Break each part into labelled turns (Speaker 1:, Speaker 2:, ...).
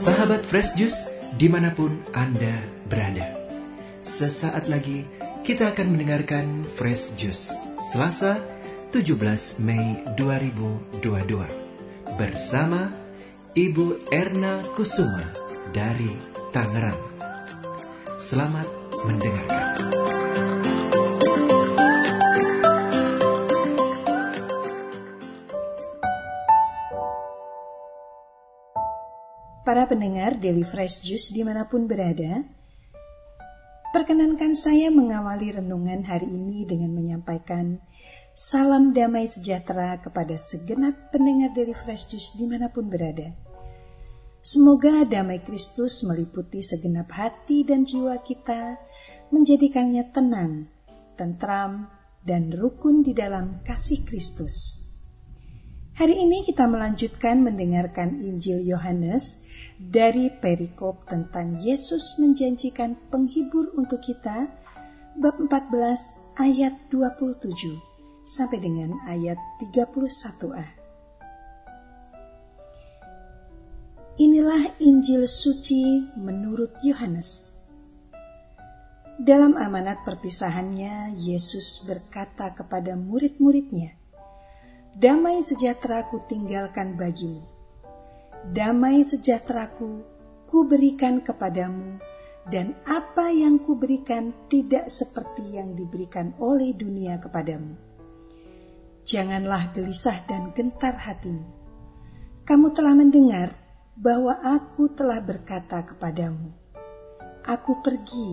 Speaker 1: Sahabat Fresh Juice di mana pun Anda berada. Sesaat lagi kita akan mendengarkan Fresh Juice Selasa 17 Mei 2022 bersama Ibu Erna Kusuma dari Tangerang. Selamat mendengarkan.
Speaker 2: Para pendengar Daily Fresh Juice di mana pun berada, perkenankan saya mengawali renungan hari ini dengan menyampaikan salam damai sejahtera kepada segenap pendengar Daily Fresh Juice di mana pun berada. Semoga damai Kristus meliputi segenap hati dan jiwa kita, menjadikannya tenang, tentram, dan rukun di dalam kasih Kristus. Hari ini kita melanjutkan mendengarkan Injil Yohanes dari perikop tentang Yesus menjanjikan penghibur untuk kita bab 14 ayat 27 sampai dengan ayat 31a. Inilah Injil suci menurut Yohanes. Dalam amanat perpisahannya, Yesus berkata kepada murid-muridnya, "Damai sejahtera ku tinggalkan bagimu damai sejahteraku kuberikan kepadamu, dan apa yang kuberikan tidak seperti yang diberikan oleh dunia kepadamu. Janganlah gelisah dan gentar hatimu. Kamu telah mendengar bahwa aku telah berkata kepadamu, Aku pergi,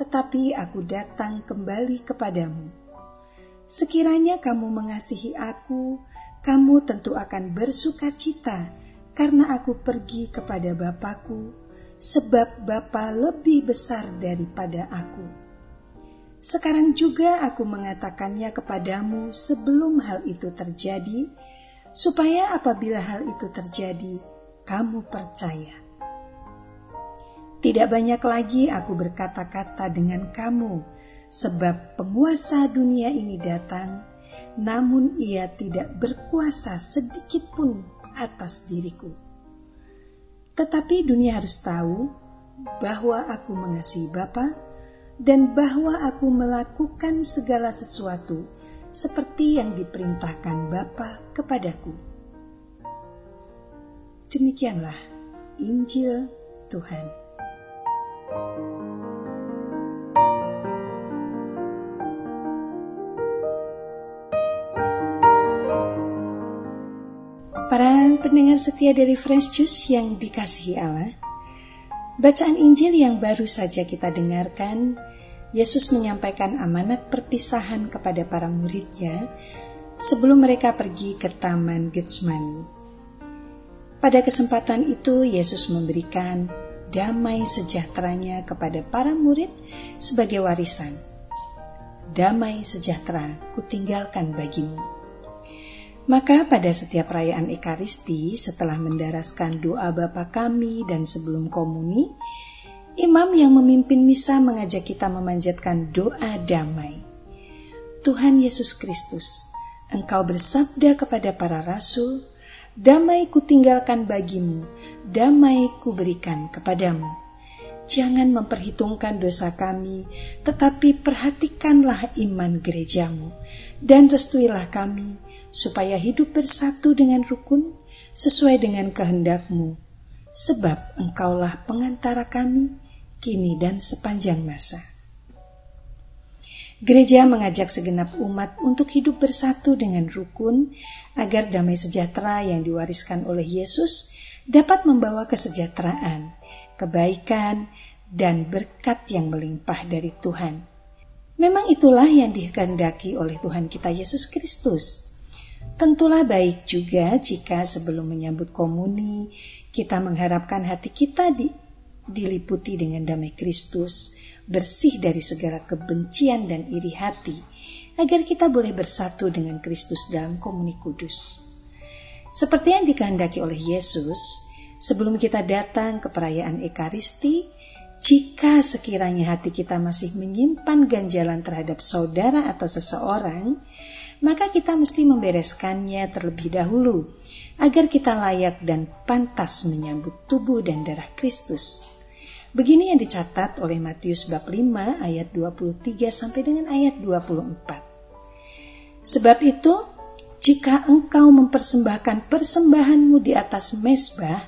Speaker 2: tetapi aku datang kembali kepadamu. Sekiranya kamu mengasihi aku, kamu tentu akan bersuka cita karena aku pergi kepada Bapakku, sebab Bapa lebih besar daripada aku. Sekarang juga aku mengatakannya kepadamu sebelum hal itu terjadi, supaya apabila hal itu terjadi, kamu percaya. Tidak banyak lagi aku berkata-kata dengan kamu, sebab penguasa dunia ini datang, namun ia tidak berkuasa sedikit pun atas diriku. Tetapi dunia harus tahu bahwa aku mengasihi Bapa dan bahwa aku melakukan segala sesuatu seperti yang diperintahkan Bapa kepadaku. Demikianlah Injil Tuhan. Para pendengar setia dari Fresh Juice yang dikasihi Allah, bacaan Injil yang baru saja kita dengarkan, Yesus menyampaikan amanat perpisahan kepada para muridnya sebelum mereka pergi ke Taman Getsemani. Pada kesempatan itu, Yesus memberikan damai sejahteranya kepada para murid sebagai warisan. Damai sejahtera kutinggalkan bagimu. Maka pada setiap perayaan Ekaristi setelah mendaraskan doa Bapa kami dan sebelum komuni, imam yang memimpin misa mengajak kita memanjatkan doa damai. Tuhan Yesus Kristus, Engkau bersabda kepada para rasul, damai ku tinggalkan bagimu, damai ku berikan kepadamu. Jangan memperhitungkan dosa kami, tetapi perhatikanlah iman gerejamu, dan restuilah kami, supaya hidup bersatu dengan rukun sesuai dengan kehendakmu, sebab engkaulah pengantara kami kini dan sepanjang masa. Gereja mengajak segenap umat untuk hidup bersatu dengan rukun agar damai sejahtera yang diwariskan oleh Yesus dapat membawa kesejahteraan, kebaikan, dan berkat yang melimpah dari Tuhan. Memang itulah yang dikehendaki oleh Tuhan kita Yesus Kristus Tentulah baik juga jika sebelum menyambut komuni, kita mengharapkan hati kita di, diliputi dengan damai Kristus, bersih dari segala kebencian dan iri hati, agar kita boleh bersatu dengan Kristus dalam komuni kudus. Seperti yang dikehendaki oleh Yesus, sebelum kita datang ke perayaan Ekaristi, jika sekiranya hati kita masih menyimpan ganjalan terhadap saudara atau seseorang, maka kita mesti membereskannya terlebih dahulu agar kita layak dan pantas menyambut tubuh dan darah Kristus. Begini yang dicatat oleh Matius bab 5 ayat 23 sampai dengan ayat 24. Sebab itu, jika engkau mempersembahkan persembahanmu di atas mesbah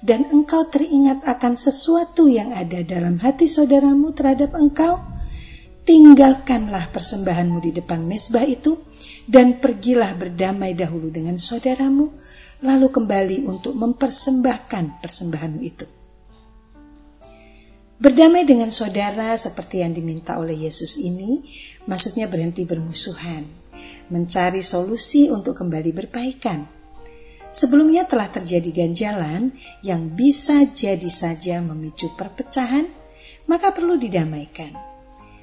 Speaker 2: dan engkau teringat akan sesuatu yang ada dalam hati saudaramu terhadap engkau, tinggalkanlah persembahanmu di depan mesbah itu dan pergilah berdamai dahulu dengan saudaramu, lalu kembali untuk mempersembahkan persembahanmu itu. Berdamai dengan saudara seperti yang diminta oleh Yesus ini, maksudnya berhenti bermusuhan, mencari solusi untuk kembali berbaikan. Sebelumnya telah terjadi ganjalan yang bisa jadi saja memicu perpecahan, maka perlu didamaikan.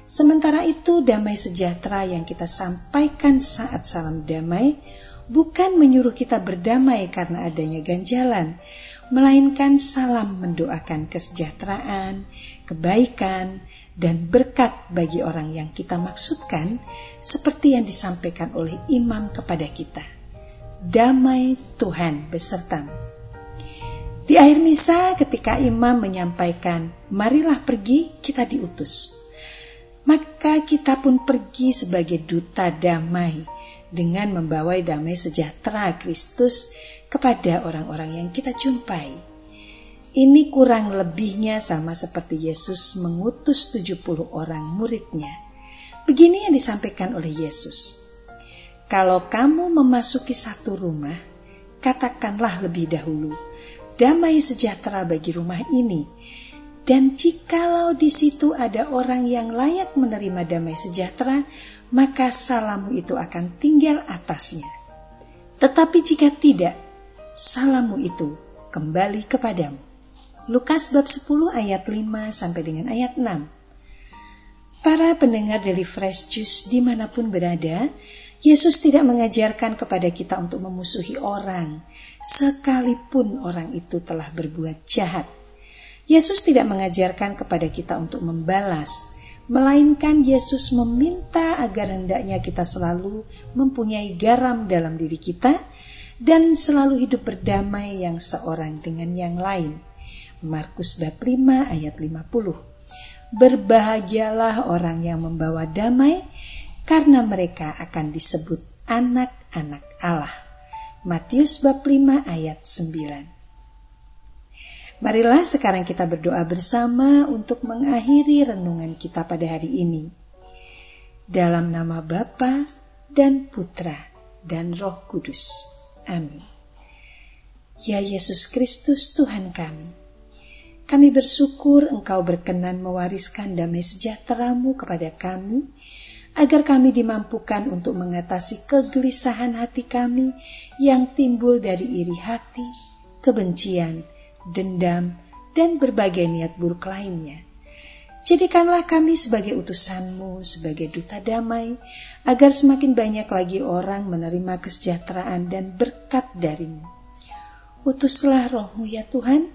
Speaker 2: Sementara itu, damai sejahtera yang kita sampaikan saat salam damai bukan menyuruh kita berdamai karena adanya ganjalan, melainkan salam mendoakan kesejahteraan, kebaikan, dan berkat bagi orang yang kita maksudkan, seperti yang disampaikan oleh imam kepada kita. Damai Tuhan besertamu. Di akhir misa, ketika imam menyampaikan, "Marilah pergi," kita diutus. Maka kita pun pergi sebagai duta damai dengan membawa damai sejahtera Kristus kepada orang-orang yang kita jumpai. Ini kurang lebihnya sama seperti Yesus mengutus 70 orang muridnya. Begini yang disampaikan oleh Yesus. Kalau kamu memasuki satu rumah, katakanlah lebih dahulu, damai sejahtera bagi rumah ini. Dan jikalau di situ ada orang yang layak menerima damai sejahtera, maka salammu itu akan tinggal atasnya. Tetapi jika tidak, salammu itu kembali kepadamu. Lukas bab 10 ayat 5 sampai dengan ayat 6. Para pendengar dari Fresh Juice di mana pun berada, Yesus tidak mengajarkan kepada kita untuk memusuhi orang, sekalipun orang itu telah berbuat jahat. Yesus tidak mengajarkan kepada kita untuk membalas, melainkan Yesus meminta agar hendaknya kita selalu mempunyai garam dalam diri kita dan selalu hidup berdamai yang seorang dengan yang lain. Markus bab 5 ayat 50. Berbahagialah orang yang membawa damai karena mereka akan disebut anak-anak Allah. Matius bab 5 ayat 9. Marilah sekarang kita berdoa bersama untuk mengakhiri renungan kita pada hari ini. Dalam nama Bapa dan Putra dan Roh Kudus. Amin. Ya Yesus Kristus Tuhan kami, kami bersyukur Engkau berkenan mewariskan damai sejahteramu kepada kami, agar kami dimampukan untuk mengatasi kegelisahan hati kami yang timbul dari iri hati, kebencian, dendam, dan berbagai niat buruk lainnya. Jadikanlah kami sebagai utusanmu, sebagai duta damai, agar semakin banyak lagi orang menerima kesejahteraan dan berkat darimu. Utuslah rohmu ya Tuhan,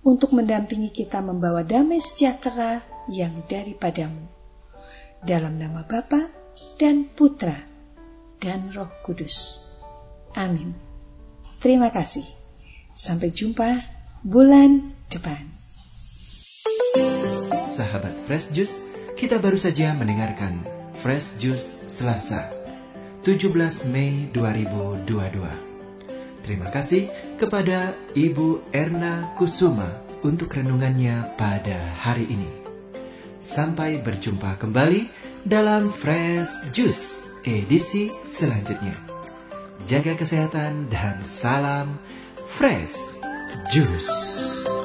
Speaker 2: untuk mendampingi kita membawa damai sejahtera yang daripadamu. Dalam nama Bapa dan Putra dan Roh Kudus. Amin. Terima kasih. Sampai jumpa bulan depan
Speaker 1: sahabat Fresh Juice, kita baru saja mendengarkan Fresh Juice Selasa, 17 Mei 2022. Terima kasih kepada Ibu Erna Kusuma untuk renungannya pada hari ini. Sampai berjumpa kembali dalam Fresh Juice edisi selanjutnya. Jaga kesehatan dan salam Fresh Juice.